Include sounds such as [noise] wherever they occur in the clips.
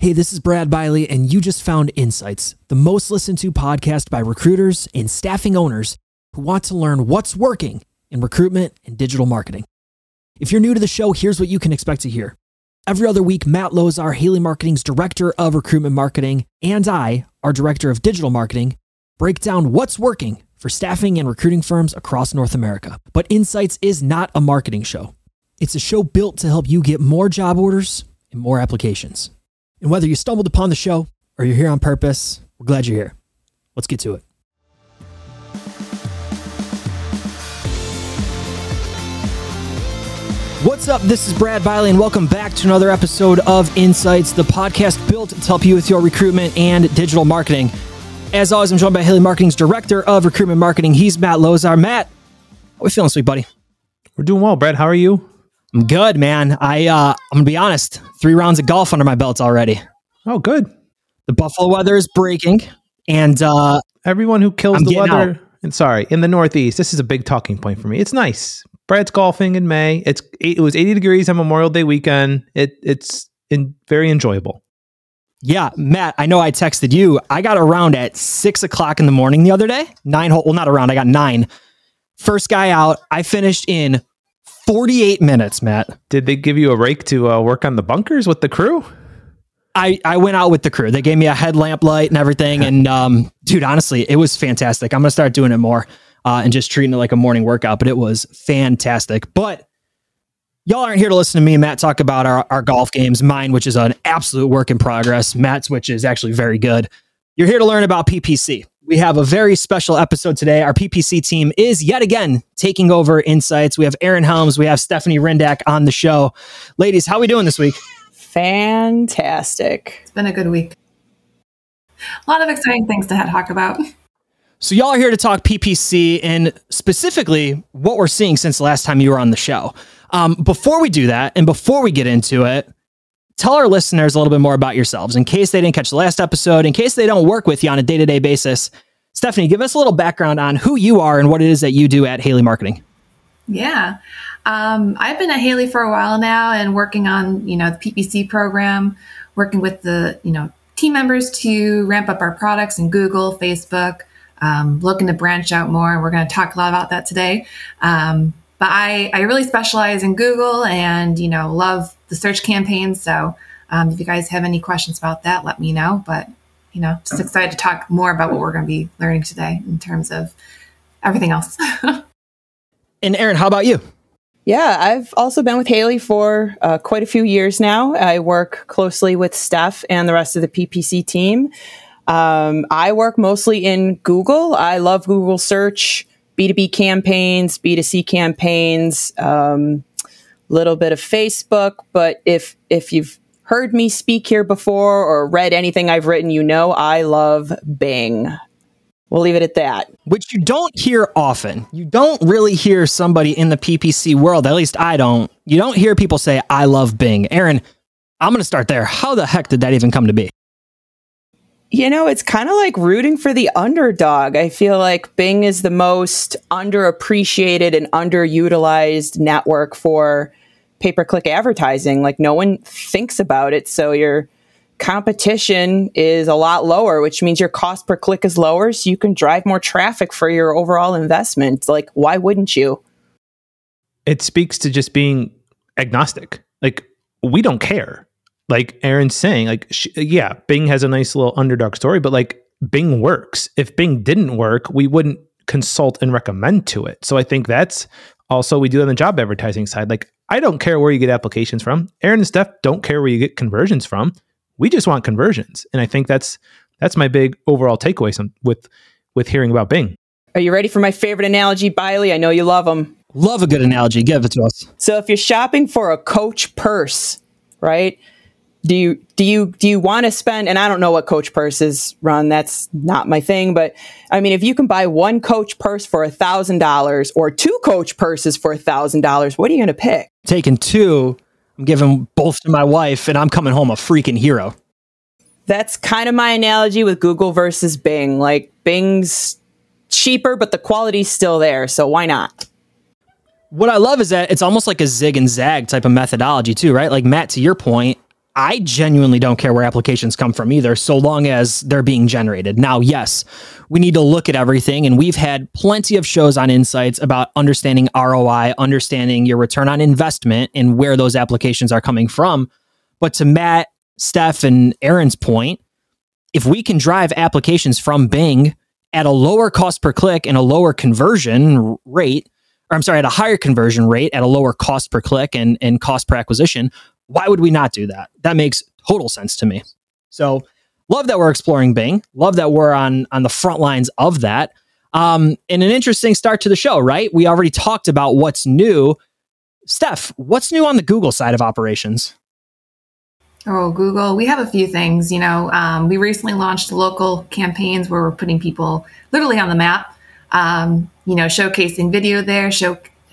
Hey, this is Brad Bialy, and you just found Insights, the most listened to podcast by recruiters and staffing owners who want to learn what's working in recruitment and digital marketing. If you're new to the show, here's what you can expect to hear. Every other week, Matt Lozar, Haley Marketing's Director of Recruitment Marketing, and I, our Director of Digital Marketing, break down what's working for staffing and recruiting firms across North America. But Insights is not a marketing show. It's a show built to help you get more job orders and more applications. And whether you stumbled upon the show or you're here on purpose, we're glad you're here. Let's get to it. What's up? This is Brad Bialy, and welcome back to another episode of Insights, the podcast built to help you with your recruitment and digital marketing. As always, I'm joined by Haley Marketing's Director of Recruitment Marketing. He's Matt Lozar. Matt, how are we feeling, sweet buddy? We're doing well, Brad. How are you? I'm good, man. I uh, I'm gonna be honest. Three rounds of golf under my belt already. Oh, good. The Buffalo weather is breaking, and uh, Everyone who kills I'm the weather. And sorry, in the Northeast, this is a big talking point for me. It's nice. Brad's golfing in May. It's it was 80 degrees on Memorial Day weekend. It it's in, very enjoyable. yeah, Matt. I know I texted you. I got around at six o'clock in the morning the other day. Nine hole. Well, not around. I got nine. First guy out. I finished in 48 minutes, Matt. Did they give you a rake to uh, work on the bunkers with the crew? I, I went out with the crew. They gave me a headlamp light and everything. And [laughs] um, dude, honestly, it was fantastic. I'm gonna start doing it more uh, and just treating it like a morning workout. But it was fantastic. But y'all aren't here to listen to me and Matt talk about our, our golf games. Mine, which is an absolute work in progress. Matt's, which is actually very good. You're here to learn about PPC. We have a very special episode today. Our PPC team is yet again taking over Insights. We have Aaron Helms, we have Stephanie Rindak on the show. Ladies, how are we doing this week? Fantastic. It's been a good week. A lot of exciting things to head talk about. So y'all are here to talk PPC and specifically what we're seeing since the last time you were on the show. Um, before we do that, and before we get into it, tell our listeners a little bit more about yourselves in case they didn't catch the last episode, in case they don't work with you on a day to day basis. Stephanie, give us a little background on who you are and what it is that you do at Haley Marketing. Yeah. Um, I've been at Haley for a while now and working on, you know, the PPC program, working with the, you know, team members to ramp up our products in Google, Facebook, um, looking to branch out more. We're going to talk a lot about that today. Um, but I, I really specialize in Google and, you know, love the search campaigns. So um, if you guys have any questions about that, let me know. But, you know, just excited to talk more about what we're going to be learning today in terms of everything else. [laughs] And Aaron, how about you? Yeah, I've also been with Haley for uh, quite a few years now. I work closely with Steph and the rest of the PPC team. Um, I work mostly in Google. I love Google search, B2B campaigns, B2C campaigns, um, little bit of Facebook. But if if you've heard me speak here before or read anything I've written, you know I love Bing. We'll leave it at that. Which you don't hear often. You don't really hear somebody in the PPC world, at least I don't. You don't hear people say, I love Bing. Aaron, I'm going to start there. How the heck did that even come to be? You know, it's kind of like rooting for the underdog. I feel like Bing is the most underappreciated and underutilized network for pay per click advertising. Like, no one thinks about it. So your competition is a lot lower, which means your cost per click is lower. So you can drive more traffic for your overall investment. Like, why wouldn't you? It speaks to just being agnostic. Like we don't care. Like Aaron's saying, like sh- yeah, Bing has a nice little underdog story, but like Bing works. If Bing didn't work, we wouldn't consult and recommend to it. So I think that's also we do on the job advertising side. Like I don't care where you get applications from. Aaron and Steph don't care where you get conversions from. We just want conversions, and I think that's that's my big overall takeaway some, with with hearing about Bing. Are you ready for my favorite analogy, Bialy? I know you love them. Love a good analogy. Give it to us. So if you're shopping for a Coach purse, right? Do you do you do you want to spend? And I don't know what Coach purses run. That's not my thing. But I mean, if you can buy one Coach purse for a thousand dollars or two Coach purses for a thousand dollars, what are you going to pick? Taking two, I'm giving both to my wife, and I'm coming home a freaking hero. That's kind of my analogy with Google versus Bing. Like Bing's cheaper, but the quality's still there. So why not? What I love is that it's almost like a zig and zag type of methodology, too, right? Like, Matt, to your point, I genuinely don't care where applications come from either, so long as they're being generated. Now, yes, we need to look at everything, and we've had plenty of shows on Insights about understanding ROI, understanding your return on investment, and where those applications are coming from. But to Matt, Steph, and Aaron's point, if we can drive applications from Bing at a lower cost per click and a lower conversion rate, or I'm sorry, at a higher conversion rate at a lower cost per click and, and cost per acquisition, why would we not do that? That makes total sense to me. So love that we're exploring Bing. Love that we're on on the front lines of that. Um, and an interesting start to the show, right? We already talked about what's new. Steph, what's new on the Google side of operations? Oh, Google. We have a few things. You know, um, we recently launched local campaigns where we're putting people literally on the map. Um, you know, showcasing video there,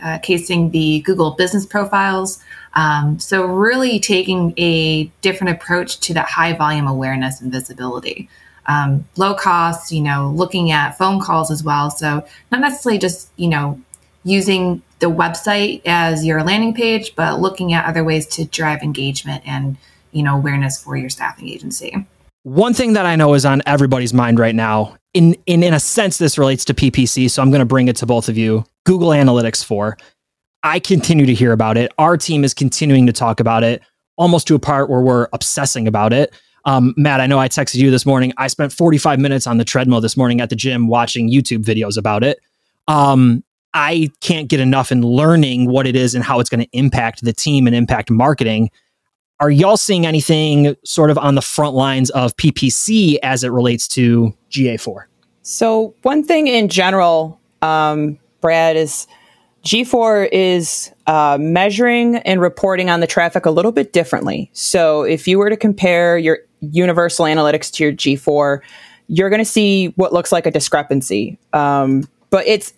showcasing the Google business profiles. Um, so, really taking a different approach to that high volume awareness and visibility. Um, low cost, you know, looking at phone calls as well. So, not necessarily just, you know, using the website as your landing page, but looking at other ways to drive engagement and, you know, awareness for your staffing agency. One thing that I know is on everybody's mind right now, in in in a sense, this relates to PPC, so I'm going to bring it to both of you. Google Analytics 4. I continue to hear about it. Our team is continuing to talk about it almost to a part where we're obsessing about it. Um, Matt, I know I texted you this morning. I spent 45 minutes on the treadmill this morning at the gym watching YouTube videos about it. Um, I can't get enough in learning what it is and how it's going to impact the team and impact marketing. Are y'all seeing anything sort of on the front lines of PPC as it relates to GA4? So, one thing in general, um, Brad, is G4 is uh, measuring and reporting on the traffic a little bit differently. So if you were to compare your universal analytics to your G4, you're going to see what looks like a discrepancy. Um, but it's,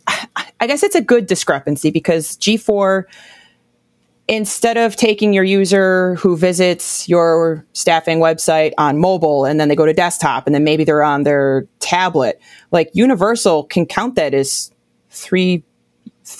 I guess it's a good discrepancy because G4, instead of taking your user who visits your staffing website on mobile and then they go to desktop and then maybe they're on their tablet, like Universal can count that as three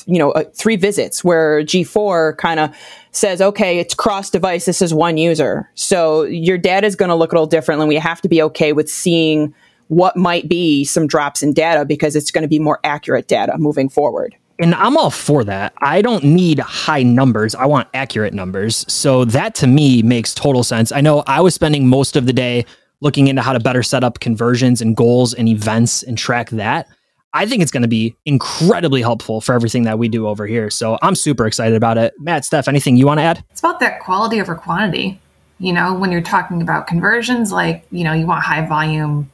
you know, uh, three visits where G4 kind of says, okay, it's cross device. This is one user. So your data is going to look a little different and we have to be okay with seeing what might be some drops in data because it's going to be more accurate data moving forward. And I'm all for that. I don't need high numbers. I want accurate numbers. So that to me makes total sense. I know I was spending most of the day looking into how to better set up conversions and goals and events and track that. I think it's going to be incredibly helpful for everything that we do over here. So I'm super excited about it. Matt, Steph, anything you want to add? It's about that quality over quantity. You know, when you're talking about conversions, like, you know, you want high volume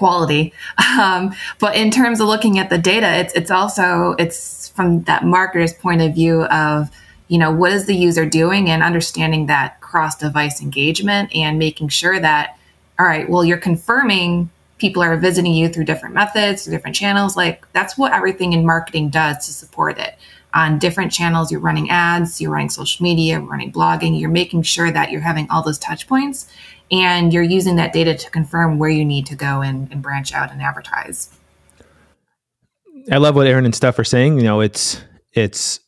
quality. Um, but in terms of looking at the data, it's, it's also, it's from that marketer's point of view of, you know, what is the user doing and understanding that cross device engagement and making sure that, all right, well, you're confirming people are visiting you through different methods, through different channels. Like that's what everything in marketing does to support it. On different channels, you're running ads, you're running social media, running blogging, you're making sure that you're having all those touch points and you're using that data to confirm where you need to go and, and branch out and advertise. I love what Aaron and Steph are saying. You know, it's it's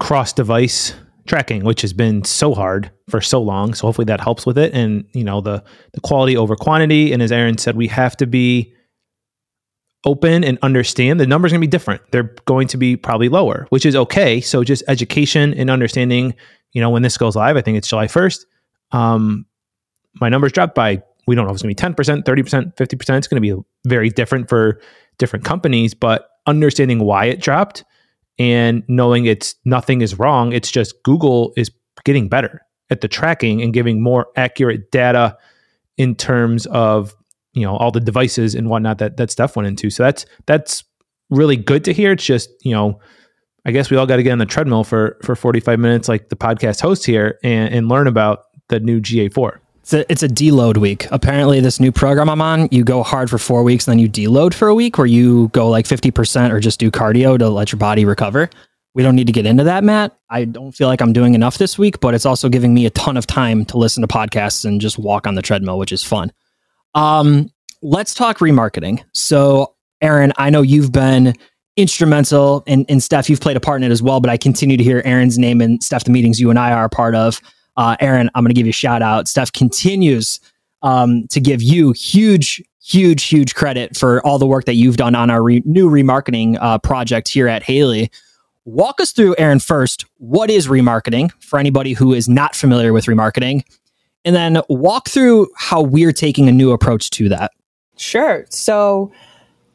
cross device tracking, which has been so hard for so long. So hopefully that helps with it. And you know, the the quality over quantity. And as Aaron said, we have to be open and understand the numbers are going to be different. They're going to be probably lower, which is okay. So just education and understanding. You know, when this goes live, I think it's July first. Um, my numbers dropped by. We don't know if it's going to be ten percent, thirty percent, fifty percent. It's going to be very different for different companies, but understanding why it dropped and knowing it's nothing is wrong. It's just Google is getting better at the tracking and giving more accurate data in terms of you know all the devices and whatnot that that stuff went into. So that's that's really good to hear. It's just you know I guess we all got to get on the treadmill for for 45 minutes like the podcast host here and, and learn about the new GA4. It's a, it's a deload week. Apparently, this new program I'm on, you go hard for four weeks and then you deload for a week where you go like 50% or just do cardio to let your body recover. We don't need to get into that, Matt. I don't feel like I'm doing enough this week, but it's also giving me a ton of time to listen to podcasts and just walk on the treadmill, which is fun. Um, let's talk remarketing. So, Aaron, I know you've been instrumental, and, and Steph, you've played a part in it as well, but I continue to hear Aaron's name and Steph, the meetings you and I are a part of Uh, Aaron, I'm going to give you a shout out. Steph continues um, to give you huge, huge, huge credit for all the work that you've done on our re- new remarketing uh, project here at Haley. Walk us through, Aaron, first, what is remarketing for anybody who is not familiar with remarketing? And then walk through how we're taking a new approach to that. Sure. So,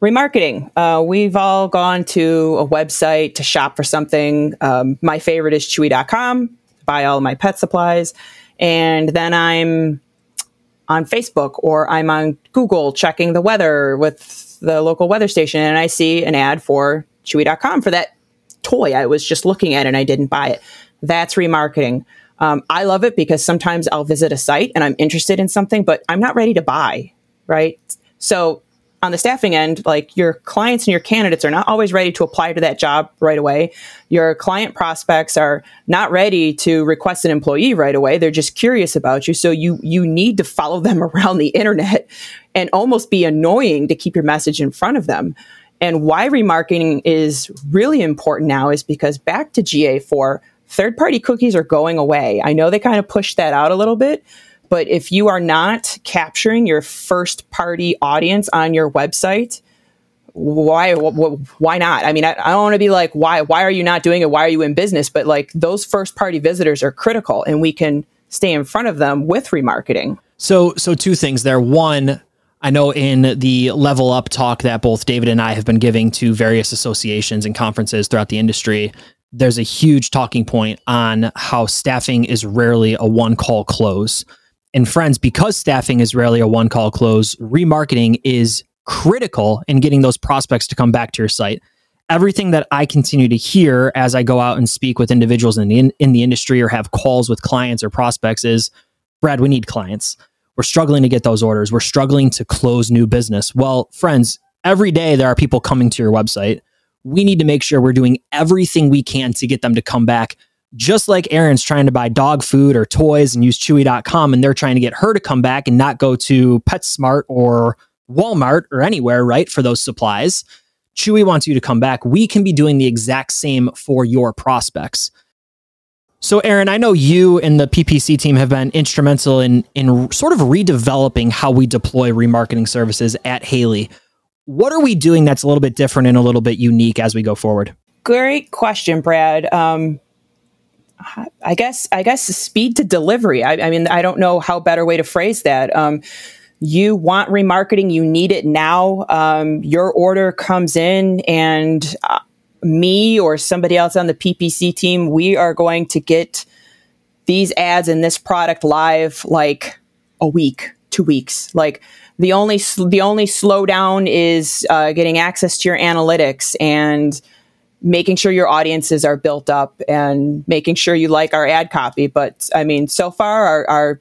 remarketing. Uh, we've all gone to a website to shop for something. Um, my favorite is chewy.com, buy all my pet supplies. And then I'm on Facebook or I'm on Google checking the weather with the local weather station and I see an ad for chewy.com for that toy I was just looking at and I didn't buy it. That's remarketing. Um, I love it because sometimes I'll visit a site and I'm interested in something, but I'm not ready to buy, right? So on the staffing end, like your clients and your candidates are not always ready to apply to that job right away. Your client prospects are not ready to request an employee right away. They're just curious about you. So you you need to follow them [laughs] around the internet and almost be annoying to keep your message in front of them. And why remarketing is really important now is because back to GA4, third party cookies are going away. I know they kind of pushed that out a little bit, but if you are not capturing your first party audience on your website, why why not? I mean, I, I don't want to be like why why are you not doing it? Why are you in business? But like those first party visitors are critical, and we can stay in front of them with remarketing. So so two things there. One, I know in the level up talk that both David and I have been giving to various associations and conferences throughout the industry, there's a huge talking point on how staffing is rarely a one call close. And friends, because staffing is rarely a one call close, remarketing is critical in getting those prospects to come back to your site. Everything that I continue to hear as I go out and speak with individuals in the, in, in the industry or have calls with clients or prospects is Brad, we need clients we're struggling to get those orders. We're struggling to close new business. Well, friends, every day there are people coming to your website. We need to make sure we're doing everything we can to get them to come back. Just like Aaron's trying to buy dog food or toys and use chewy.com and they're trying to get her to come back and not go to PetSmart or Walmart or anywhere, right, for those supplies. Chewy wants you to come back. We can be doing the exact same for your prospects. So, Aaron, I know you and the PPC team have been instrumental in in sort of redeveloping how we deploy remarketing services at Haley. What are we doing that's a little bit different and a little bit unique as we go forward? Great question, Brad. Um, I guess I guess speed to delivery. I, I, mean, I don't know how better way to phrase that. Um, you want remarketing, you need it now. Um, your order comes in, and uh, me or somebody else on the PPC team, we are going to get these ads and this product live like a week, two weeks. Like the only the only slowdown is uh, getting access to your analytics and making sure your audiences are built up and making sure you like our ad copy. But I mean, so far our, our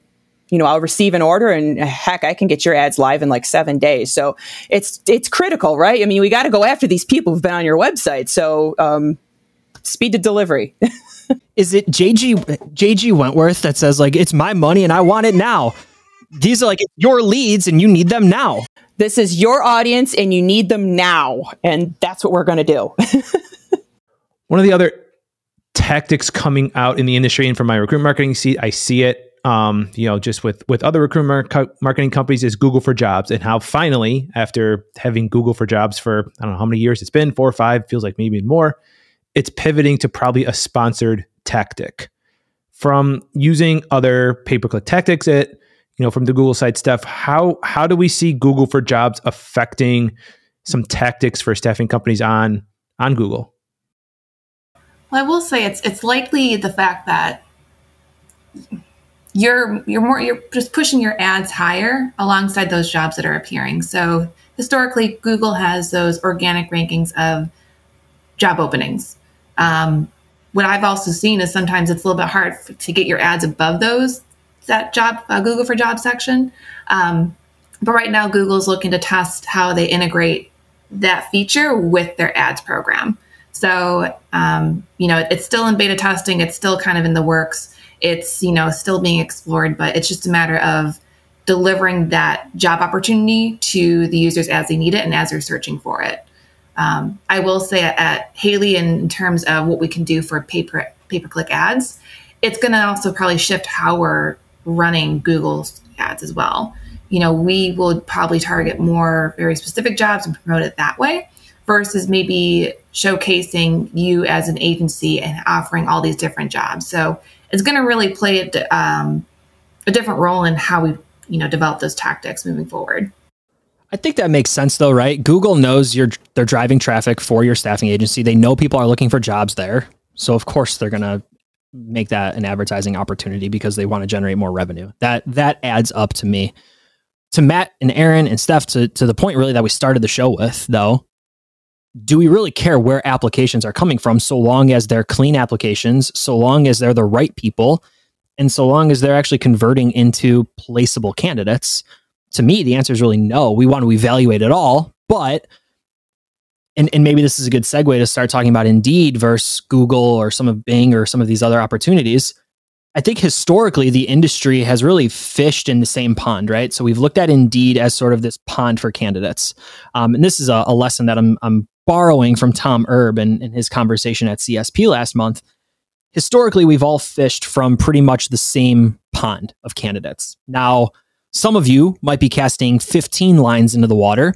you know, I'll receive an order and heck, I can get your ads live in like seven days. So it's it's critical, right? I mean, we got to go after these people who've been on your website. So um, speed to delivery. [laughs] Is it JG JG Wentworth that says like it's my money and I want it now? These are like your leads and you need them now. This is your audience and you need them now, and that's what we're going to do. [laughs] One of the other tactics coming out in the industry and from my recruitment marketing seat, I see it um, you know, just with with other recruitment marketing companies is Google for Jobs, and how finally, after having Google for Jobs for I don't know how many years it's been, four or five, feels like maybe more, it's pivoting to probably a sponsored tactic from using other pay per click tactics. It you know from the Google side stuff. How how do we see Google for Jobs affecting some tactics for staffing companies on on Google? Well, I will say it's it's likely the fact that you're you're more you're just pushing your ads higher alongside those jobs that are appearing. So historically, Google has those organic rankings of job openings. Um, what I've also seen is sometimes it's a little bit hard to get your ads above those that job uh, Google for Job section. Um, but right now, Google's looking to test how they integrate that feature with their ads program. So um, you know, it's still in beta testing. It's still kind of in the works it's you know still being explored but it's just a matter of delivering that job opportunity to the users as they need it and as they're searching for it um, i will say at, haley in terms of what we can do for pay per pay click ads it's going to also probably shift how we're running Google's ads as well. You know, we will probably target more very specific jobs and promote it that way versus maybe showcasing you as an agency and offering all these different jobs. So it's going to really play a, um, a different role in how we, you know, develop those tactics moving forward. I think that makes sense though, right? Google knows you're they're driving traffic for your staffing agency. They know people are looking for jobs there. So of course they're going to make that an advertising opportunity because they want to generate more revenue. That that adds up to me. To Matt and Aaron and Steph to to the point really that we started the show with though. Do we really care where applications are coming from so long as they're clean applications, so long as they're the right people, and so long as they're actually converting into placeable candidates? To me, the answer is really no. We want to evaluate it all, but and, and maybe this is a good segue to start talking about Indeed versus Google or some of Bing or some of these other opportunities. I think historically the industry has really fished in the same pond, right? So we've looked at Indeed as sort of this pond for candidates, um, and this is a, a, lesson that I'm, I'm borrowing from Tom Erb and, in his conversation at CSP last month. Historically, we've all fished from pretty much the same pond of candidates. Now, some of you might be casting 15 lines into the water,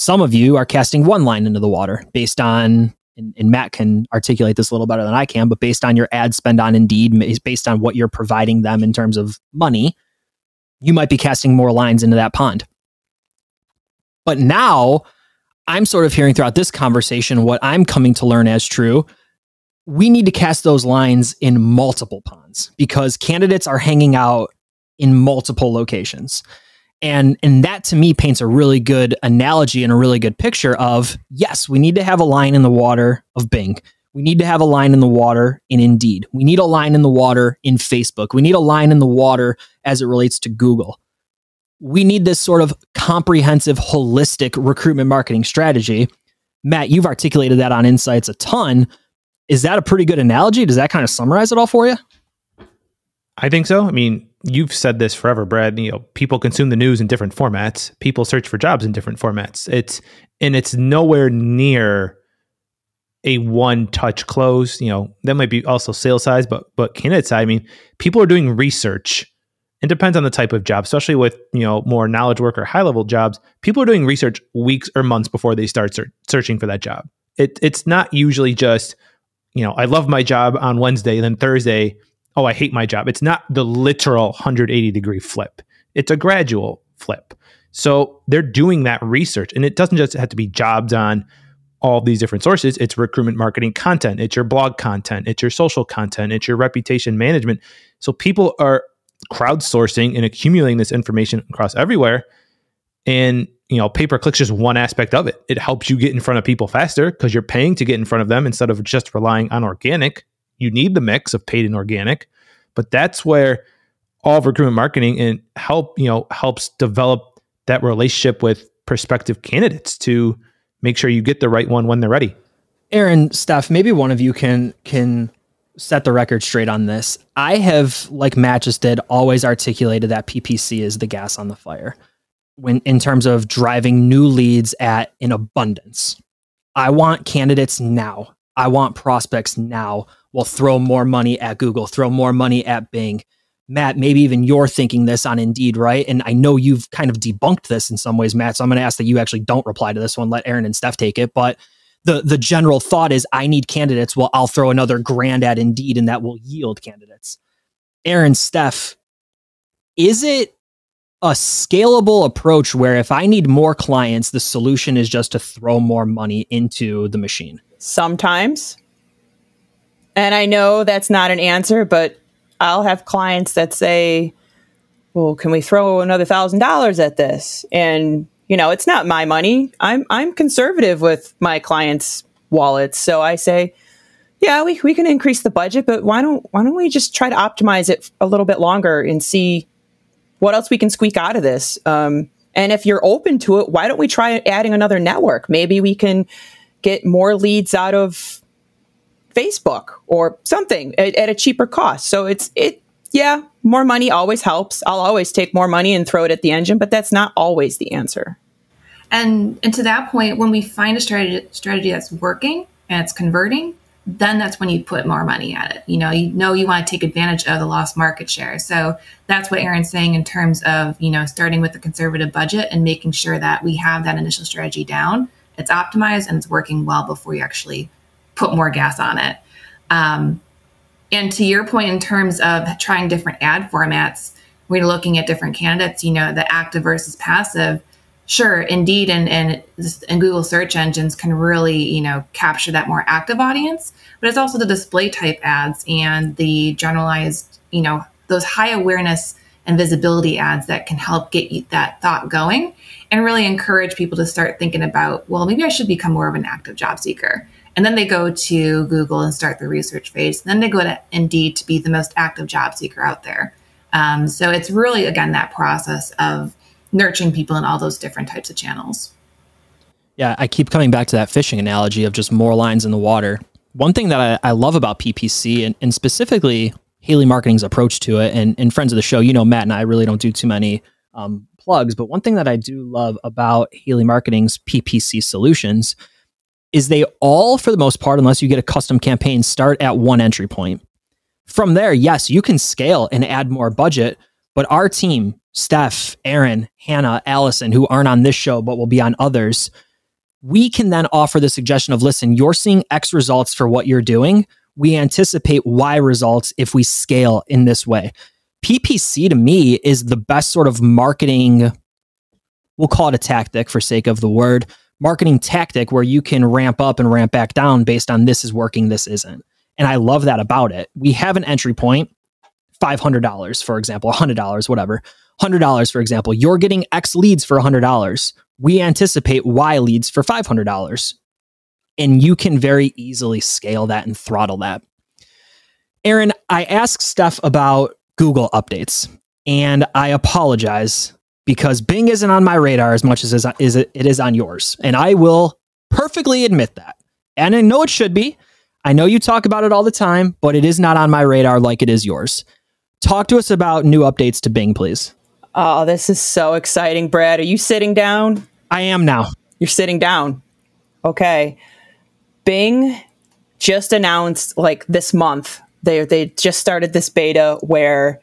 some of you are casting one line into the water based on, and, and, Matt can articulate this a little better than I can, but based on your ad spend on Indeed, based on what you're providing them in terms of money, you might be casting more lines into that pond. But now I'm sort of hearing throughout this conversation what I'm coming to learn as true. We need to cast those lines in multiple ponds because candidates are hanging out in multiple locations. And and that to me paints a really good analogy and a really good picture of yes, we need to have a line in the water of Bing. We need to have a line in the water in Indeed. We need a line in the water in Facebook. We need a line in the water as it relates to Google. We need this sort of comprehensive, holistic recruitment marketing strategy. Matt, you've articulated that on Insights a ton. Is that a pretty good analogy? Does that kind of summarize it all for you? I think so. I mean, you've said this forever, Brad. You know, people consume the news in different formats. People search for jobs in different formats. It's and it's nowhere near a one touch close. You know, that might be also sales size, but but candidate side. I mean, people are doing research. It depends on the type of job, especially with you know more knowledge work or high level jobs. People are doing research weeks or months before they start ser- searching for that job. It, it's not usually just you know I love my job on Wednesday, then Thursday oh, I hate my job. It's not the literal 180 degree flip, it's a gradual flip. So they're doing that research, and it doesn't just have to be jobs on all these different sources. It's recruitment marketing content, it's your blog content, it's your social content, it's your reputation management. So people are crowdsourcing and accumulating this information across everywhere. And you know, pay per click's just one aspect of it. It helps you get in front of people faster because you're paying to get in front of them instead of just relying on organic you need the mix of paid and organic, but that's where all of recruitment marketing and help you know helps develop that relationship with prospective candidates to make sure you get the right one when they're ready. Aaron, Steph, maybe one of you can can set the record straight on this. I have, like Matt just did, always articulated that PPC is the gas on the fire when in terms of driving new leads at an abundance. I want candidates now. I want prospects now well, throw more money at Google, throw more money at Bing. Matt, maybe even you're thinking this on Indeed, right? And I know you've kind of debunked this in some ways, Matt. So I'm going to ask that you actually don't reply to this one. Let Aaron and Steph take it. But the the general thought is, I need candidates. Well, I'll throw another grand at Indeed, and that will yield candidates. Aaron, Steph, is it a scalable approach where if I need more clients, the solution is just to throw more money into the machine? Sometimes. And I know that's not an answer, but I'll have clients that say, well, can we throw another thousand dollars at this? And you know, it's not my money. I'm I'm conservative with my clients' wallets, so I say, yeah, we, we can increase the budget, but why don't why don't we just try to optimize it a little bit longer and see what else we can squeak out of this? Um, and if you're open to it, why don't we try adding another network? Maybe we can get more leads out of Facebook or something at, at a cheaper cost. So it's it yeah, more money always helps. I'll always take more money and throw it at the engine, but that's not always the answer. And and to that point, when we find a strategy strategy that's working and it's converting, then that's when you put more money at it. You know, you know you want to take advantage of the lost market share. So that's what Aaron's saying in terms of, you know, starting with a conservative budget and making sure that we have that initial strategy down. It's optimized and it's working well before you actually put more gas on it. Um, and to your point, in terms of trying different ad formats, we're looking at different candidates, you know, the active versus passive sure indeed and, and and google search engines can really you know capture that more active audience but it's also the display type ads and the generalized you know those high awareness and visibility ads that can help get that thought going and really encourage people to start thinking about well maybe i should become more of an active job seeker and then they go to google and start the research phase and then they go to indeed to be the most active job seeker out there um, so it's really again that process of nurturing people in all those different types of channels. Yeah, I keep coming back to that fishing analogy of just more lines in the water. One thing that I, I love about PPC and, and, specifically Haley Marketing's approach to it, and, and friends of the show, you know, Matt and I really don't do too many um, plugs, but one thing that I do love about Haley Marketing's PPC solutions is they all, for the most part, unless you get a custom campaign, start at one entry point. From there, yes, you can scale and add more budget, but our team Steph, Aaron, Hannah, Allison, who aren't on this show but will be on others, we can then offer the suggestion of listen, you're seeing X results for what you're doing. We anticipate Y results if we scale in this way. PPC to me is the best sort of marketing, we'll call it a tactic for sake of the word, marketing tactic where you can ramp up and ramp back down based on this is working, this isn't. And I love that about it. We have an entry point, $500, for example, $100, whatever. $100, for example, you're getting X leads for $100. We anticipate Y leads for $500. And you can very easily scale that and throttle that. Aaron, I asked Steph about Google updates, and I apologize because Bing isn't on my radar as much as it is on yours. And I will perfectly admit that. And I know it should be. I know you talk about it all the time, but it is not on my radar like it is yours. Talk to us about new updates to Bing, please. Oh, this is so exciting, Brad. Are you sitting down? I am now. You're sitting down. Okay. Bing just announced like this month. They they just started this beta where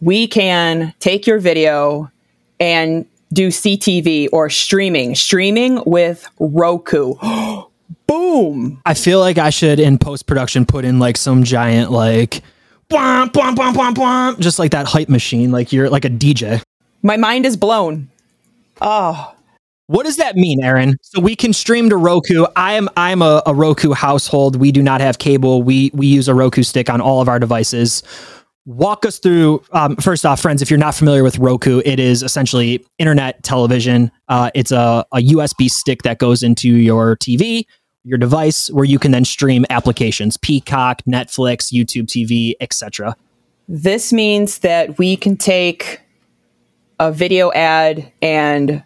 we can take your video and do CTV or streaming, streaming with Roku. [gasps] Boom. I feel like I should in post production put in like some giant like bwomp, bwomp, bwomp, bwomp, bwomp, just like that hype machine, like you're like a DJ. My mind is blown. Oh. What does that mean, Aaron? So we can stream to Roku. I am I'm a, a Roku household. We do not have cable. We we use a Roku stick on all of our devices. Walk us through. Um, first off, friends, if you're not familiar with Roku, it is essentially internet television. Uh, it's a, a USB stick that goes into your TV your device where you can then stream applications peacock netflix youtube tv etc this means that we can take a video ad and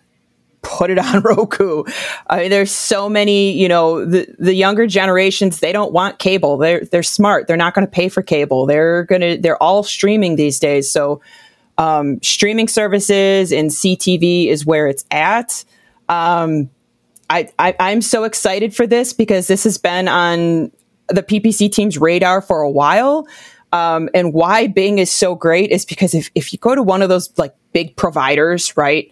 put it on [laughs] Roku. I mean, there's so many, you know, the, the younger generations, they don't want cable. They're, they're smart. They're not going to pay for cable. They're going to, they're all streaming these days. So, um, streaming services and CTV is where it's at. Um, I, I am so excited for this because this has been on the PPC team's radar for a while. Um, and why Bing is so great is because if, if you go to one of those like big providers, right,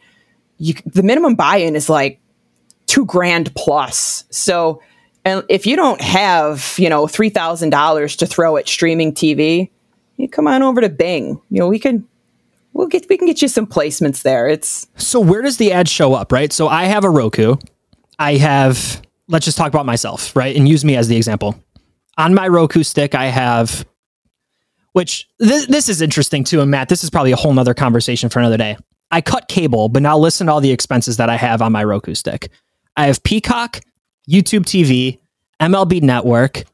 you, the minimum buy-in is like two grand plus. So, and if you don't have, you know, $3,000 to throw at streaming TV, you come on over to Bing. You know, we can, we'll get, we can get you some placements there. It's so where does the ad show up, right? So I have a Roku. I have, let's just talk about myself, right? And use me as the example. On my Roku stick, I have, which th- this is interesting too. And Matt, this is probably a whole nother conversation for another day. I cut cable, but now listen to all the expenses that I have on my Roku stick. I have Peacock, YouTube TV, MLB Network,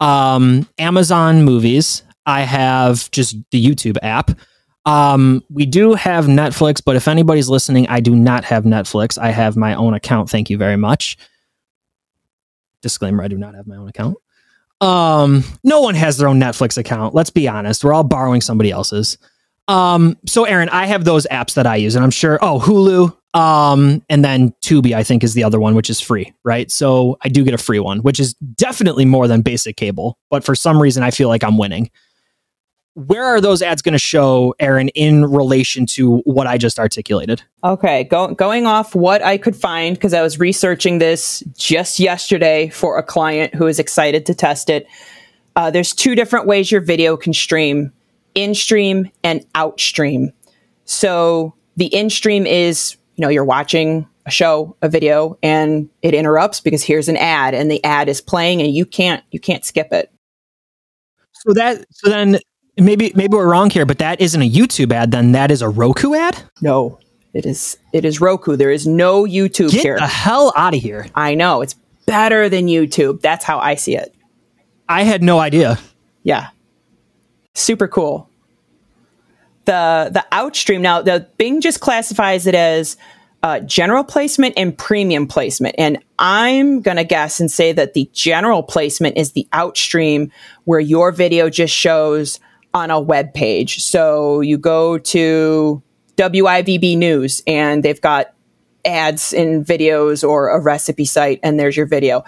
um, Amazon Movies. I have just the YouTube app. Um, we do have Netflix, but if anybody's listening, I do not have Netflix. I have my own account. Thank you very much. Disclaimer: I do not have my own account. Um, no one has their own Netflix account. Let's be honest. We're all borrowing somebody else's. Um, so Aaron, I have those apps that I use, and I'm sure. Oh, Hulu. Um, and then Tubi, I think, is the other one, which is free, right? So I do get a free one, which is definitely more than basic cable. But for some reason, I feel like I'm winning. Where are those ads going to show, Aaron, in relation to what I just articulated? Okay, go, going off what I could find, because I was researching this just yesterday for a client who is excited to test it. Uh, there's two different ways your video can stream in stream and out stream. So the in stream is, you know, you're watching a show, a video, and it interrupts because here's an ad and the ad is playing and you can't you can't skip it. So that so then maybe maybe we're wrong here, but that isn't a YouTube ad. Then that is a Roku ad. No, it is it is Roku. There is no YouTube Get here. the hell out of here! I know it's better than YouTube. That's how I see it. I had no idea. Yeah, super cool. The the outstream now the Bing just classifies it as uh, general placement and premium placement, and I'm gonna guess and say that the general placement is the outstream where your video just shows on a web page. So you go to WIVB News and they've got ads in videos or a recipe site, and there's your video.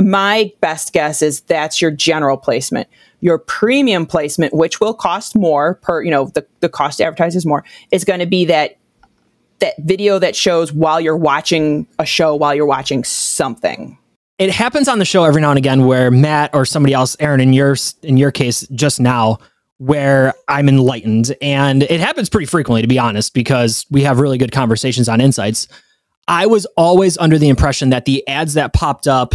My best guess is that's your general placement. Your premium placement, which will cost more per, you know, the, the cost to advertise is more, is going to be that that video that shows while you're watching a show, while you're watching something it happens on the show every now and again where Matt or somebody else, Aaron, in your in your case, just now, where I'm enlightened, and it happens pretty frequently, to be honest, because we have really good conversations on insights. I was always under the impression that the ads that popped up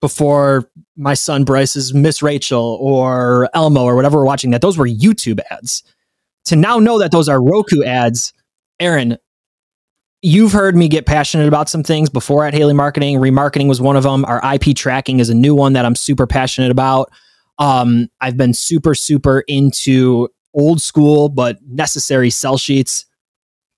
before my son Bryce's Miss Rachel or Elmo or whatever we're watching, that those were YouTube ads. To now know that those are Roku ads, Aaron, you've heard me get passionate about some things before at Haley Marketing. Remarketing was one of them. Our IP tracking is a new one that I'm super passionate about. Um, I've been super, super into old school but necessary sell sheets.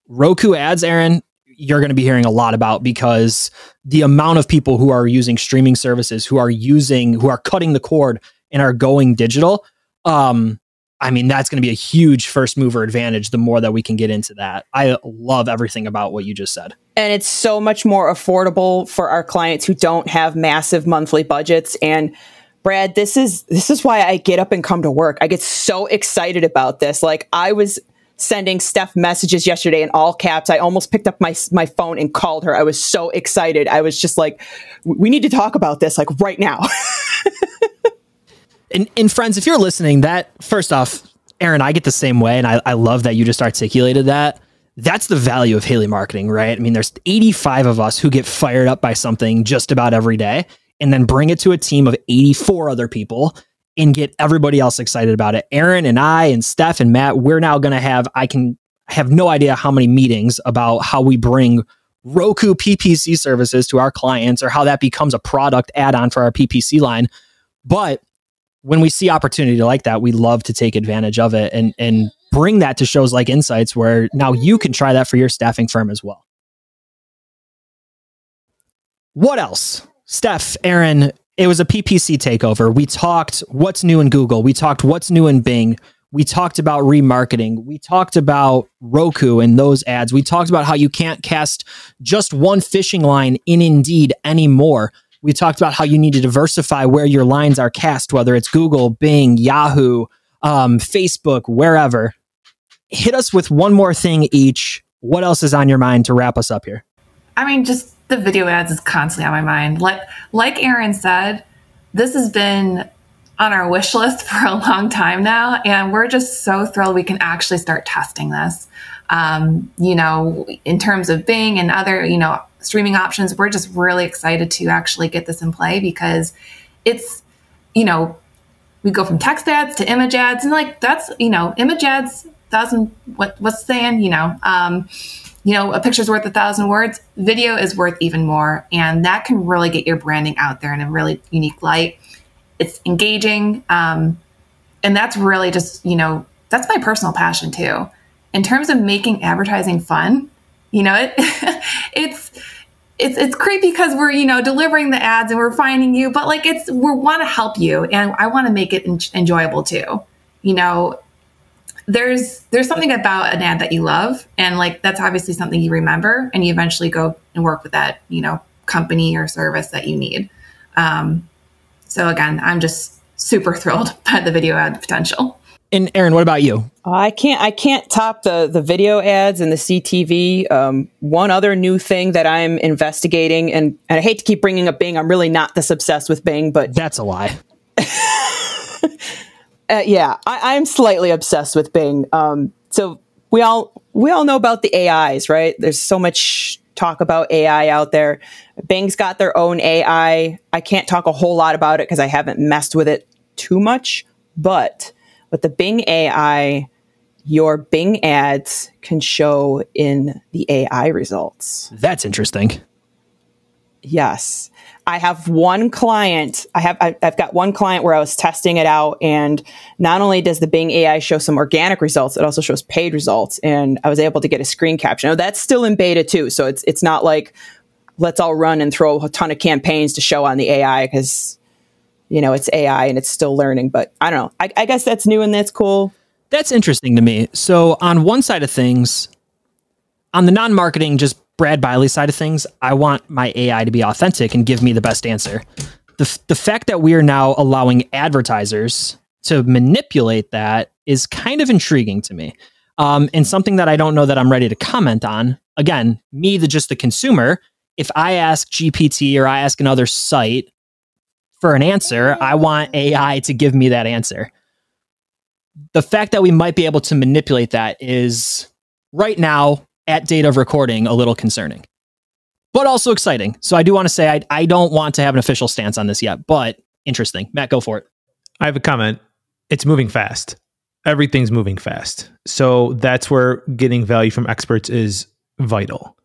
Roku ads, Aaron, you're going to be hearing a lot about because the amount of people who are using streaming services, who are using, who are cutting the cord and are going digital. Um, I mean, that's going to be a huge first mover advantage the more that we can get into that. I love everything about what you just said. And it's so much more affordable for our clients who don't have massive monthly budgets. And Brad, this is this is why I get up and come to work. I get so excited about this. Like I was sending Steph messages yesterday in all caps. I almost picked up my my phone and called her. I was so excited. I was just like, we need to talk about this like right now. [laughs] and, and friends, if you're listening, that first off, Aaron, I get the same way, and I, I love that you just articulated that. That's the value of Haley marketing, right? I mean, there's 85 of us who get fired up by something just about every day, and then bring it to a team of 84 other people and get everybody else excited about it. Aaron and I and Steph and Matt, we're now going to have, I can have no idea how many meetings about how we bring Roku PPC services to our clients or how that becomes a product add on for our PPC line. But when we see opportunity like that, we love to take advantage of it and and bring that to shows like Insights where now you can try that for your staffing firm as well. What else? Steph, Aaron, it was a PPC takeover. We talked what's new in Google. We talked what's new in Bing. We talked about remarketing. We talked about Roku and those ads. We talked about how you can't cast just one fishing line in Indeed anymore. We talked about how you need to diversify where your lines are cast, whether it's Google, Bing, Yahoo, um, Facebook, wherever. Hit us with one more thing each. What else is on your mind to wrap us up here? I mean, just the video ads is constantly on my mind. Like like Aaron said, this has been on our wish list [laughs] for a long time now, and we're just so thrilled we can actually start testing this. Um, you know, in terms of Bing and other, you know, streaming options, we're just really excited to actually get this in play because it's, you know, we go from text ads to image ads, and like that's, you know, image ads thousand what what's saying, you know, um, you know, a picture's worth a thousand words. Video is worth even more, and that can really get your branding out there in a really unique light. It's engaging, um, and that's really just you know that's my personal passion too. In terms of making advertising fun, you know, it [laughs] it's it's it's creepy because we're you know delivering the ads and we're finding you, but like it's we want to help you, and I want to make it en- enjoyable too. You know, there's there's something about an ad that you love and like that's obviously something you remember and you eventually go and work with that you know company or service that you need. Um, so again i'm just super [laughs] thrilled by the video ad potential. And aaron what about you? I can't i can't top the the video ads and the ctv um, one other new thing that i'm investigating and, and i hate to keep bringing up bing. I'm really not this obsessed with bing but that's a lie [laughs] uh, yeah, I, am slightly obsessed with Bing. Um, so we all we all know about the AIs, right? There's so much talk about AI out there. Bing's got their own AI. I can't talk a whole lot about it because I haven't messed with it too much. But with the Bing AI, your Bing ads can show in the AI results. That's interesting. Yes. I have one client. I have I, have got one client where I was testing it out, and not only does the Bing AI show some organic results, it also shows paid results, and I was able to get a screen capture. Now that's still in beta too, so it's it's not like let's all run and throw a ton of campaigns to show on the AI because you know it's AI and it's still learning. But I don't know. I, I guess that's new and that's cool. That's interesting to me. So on one side of things, on the non-marketing, just Brad Bialy side of things, I want my AI to be authentic and give me the best answer. The, the fact that we are now allowing advertisers to manipulate that is kind of intriguing to me. Um, and something that I don't know that I'm ready to comment on. Again, me, the just the consumer, if I ask GPT or I ask another site for an answer, I want AI to give me that answer. The fact that we might be able to manipulate that is right now at date of recording a little concerning, but also exciting. So I do want to say I, I don't want to have an official stance on this yet, but interesting. Matt, go for it. I have a comment. It's moving fast. Everything's moving fast. So that's where getting value from experts is vital.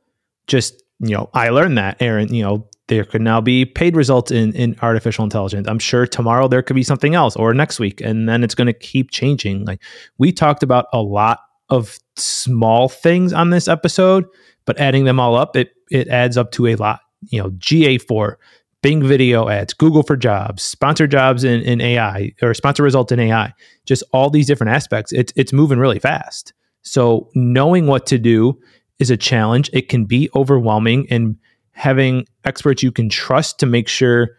Just, you know, I learned that, Aaron, you know, there could now be paid results in, in artificial intelligence. I'm sure tomorrow there could be something else or next week, and then it's going to keep changing. Like we talked about a lot of small things on this episode, but adding them all up, it it adds up to a lot. You know, GA4, Bing video ads, Google for jobs, sponsor jobs in, in AI or sponsor results in AI, just all these different aspects. It's it's moving really fast. So knowing what to do is a challenge. It can be overwhelming and having experts you can trust to make sure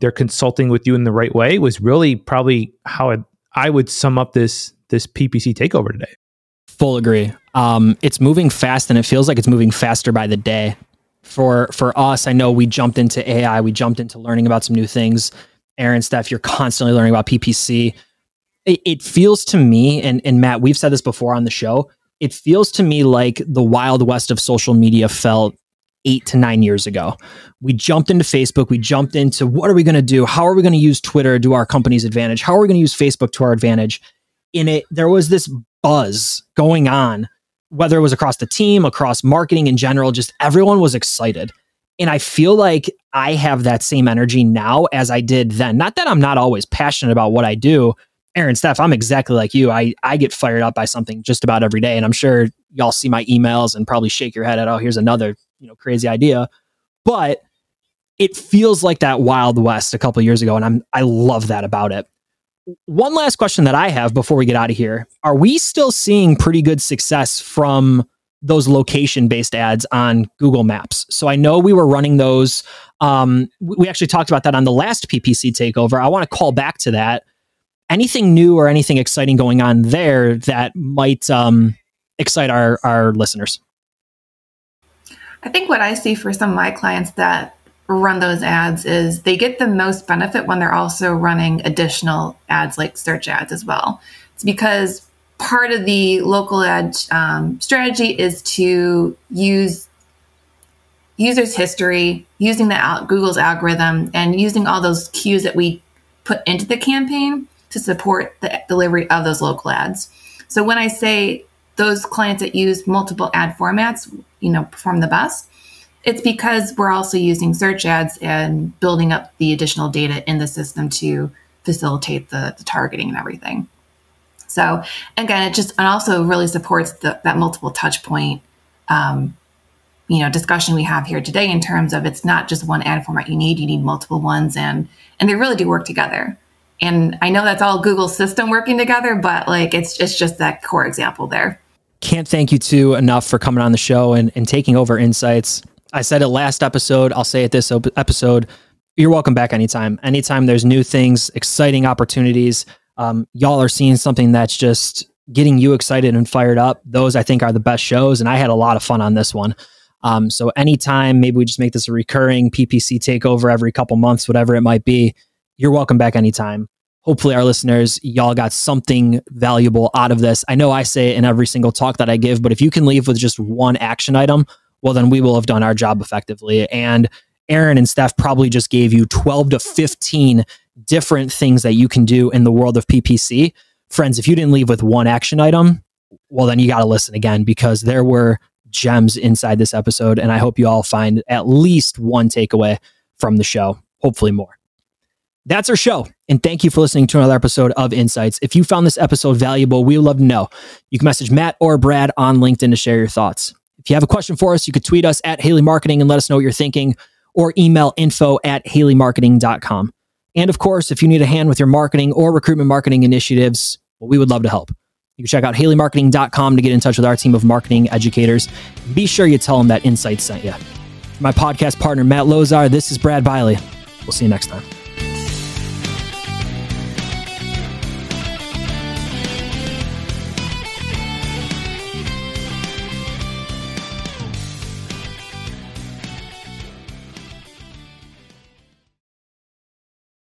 they're consulting with you in the right way was really probably how it, I would sum up this this PPC takeover today. Full agree. Um, it's moving fast, and it feels like it's moving faster by the day. For for us, I know we jumped into AI, we jumped into learning about some new things. Aaron, Steph, you're constantly learning about PPC. It, it feels to me, and and Matt, we've said this before on the show. It feels to me like the wild west of social media felt eight to nine years ago. We jumped into Facebook. We jumped into what are we going to do? How are we going to use Twitter to our company's advantage? How are we going to use Facebook to our advantage? In it, there was this buzz going on, whether it was across the team, across marketing in general, just everyone was excited. And I feel like I have that same energy now as I did then. Not that I'm not always passionate about what I do. Aaron, Steph, I'm exactly like you. I, I get fired up by something just about every day. And I'm sure y'all see my emails and probably shake your head at, oh, here's another, you know, crazy idea. But it feels like that Wild West a couple years ago. And I'm I love that about it one last question that I have before we get out of here. Are we still seeing pretty good success from those location based ads on Google Maps? So I know we were running those. Um, we actually talked about that on the last PPC takeover. I want to call back to that. Anything new or anything exciting going on there that might um, excite our, our listeners? I think what I see for some of my clients that run those ads is they get the most benefit when they're also running additional ads like search ads as well. It's because part of the local ad um, strategy is to use users' history, using the al- Google's algorithm, and using all those cues that we put into the campaign to support the delivery of those local ads. So when I say those clients that use multiple ad formats, you know, perform the best, it's because we're also using search ads and building up the additional data in the system to facilitate the, the targeting and everything. So again, it just and also really supports the, that multiple touch point, um, you know, discussion we have here today in terms of it's not just one ad format you need; you need multiple ones, and and they really do work together. And I know that's all Google system working together, but like it's it's just that core example there. Can't thank you two enough for coming on the show and, and taking over insights. I said it last episode. I'll say it this op- episode. You're welcome back anytime. Anytime there's new things, exciting opportunities, um, y'all are seeing something that's just getting you excited and fired up. Those I think are the best shows, and I had a lot of fun on this one. Um, so anytime, maybe we just make this a recurring PPC takeover every couple months, whatever it might be. You're welcome back anytime. Hopefully, our listeners, y'all got something valuable out of this. I know I say it in every single talk that I give, but if you can leave with just one action item, well, then we will have done our job effectively. And Aaron and Steph probably just gave you 12 to 15 different things that you can do in the world of PPC. Friends, if you didn't leave with one action item, well, then you got to listen again because there were gems inside this episode. And I hope you all find at least one takeaway from the show, hopefully more. That's our show. And thank you for listening to another episode of Insights. If you found this episode valuable, we would love to know. You can message Matt or Brad on LinkedIn to share your thoughts. If you have a question for us, you could tweet us at Haley Marketing and let us know what you're thinking, or email info at haleymarketing.com. And of course, if you need a hand with your marketing or recruitment marketing initiatives, well, we would love to help. You can check out haleymarketing.com to get in touch with our team of marketing educators. Be sure you tell them that Insight sent you. For my podcast partner, Matt Lozar, this is Brad Bialy. We'll see you next time.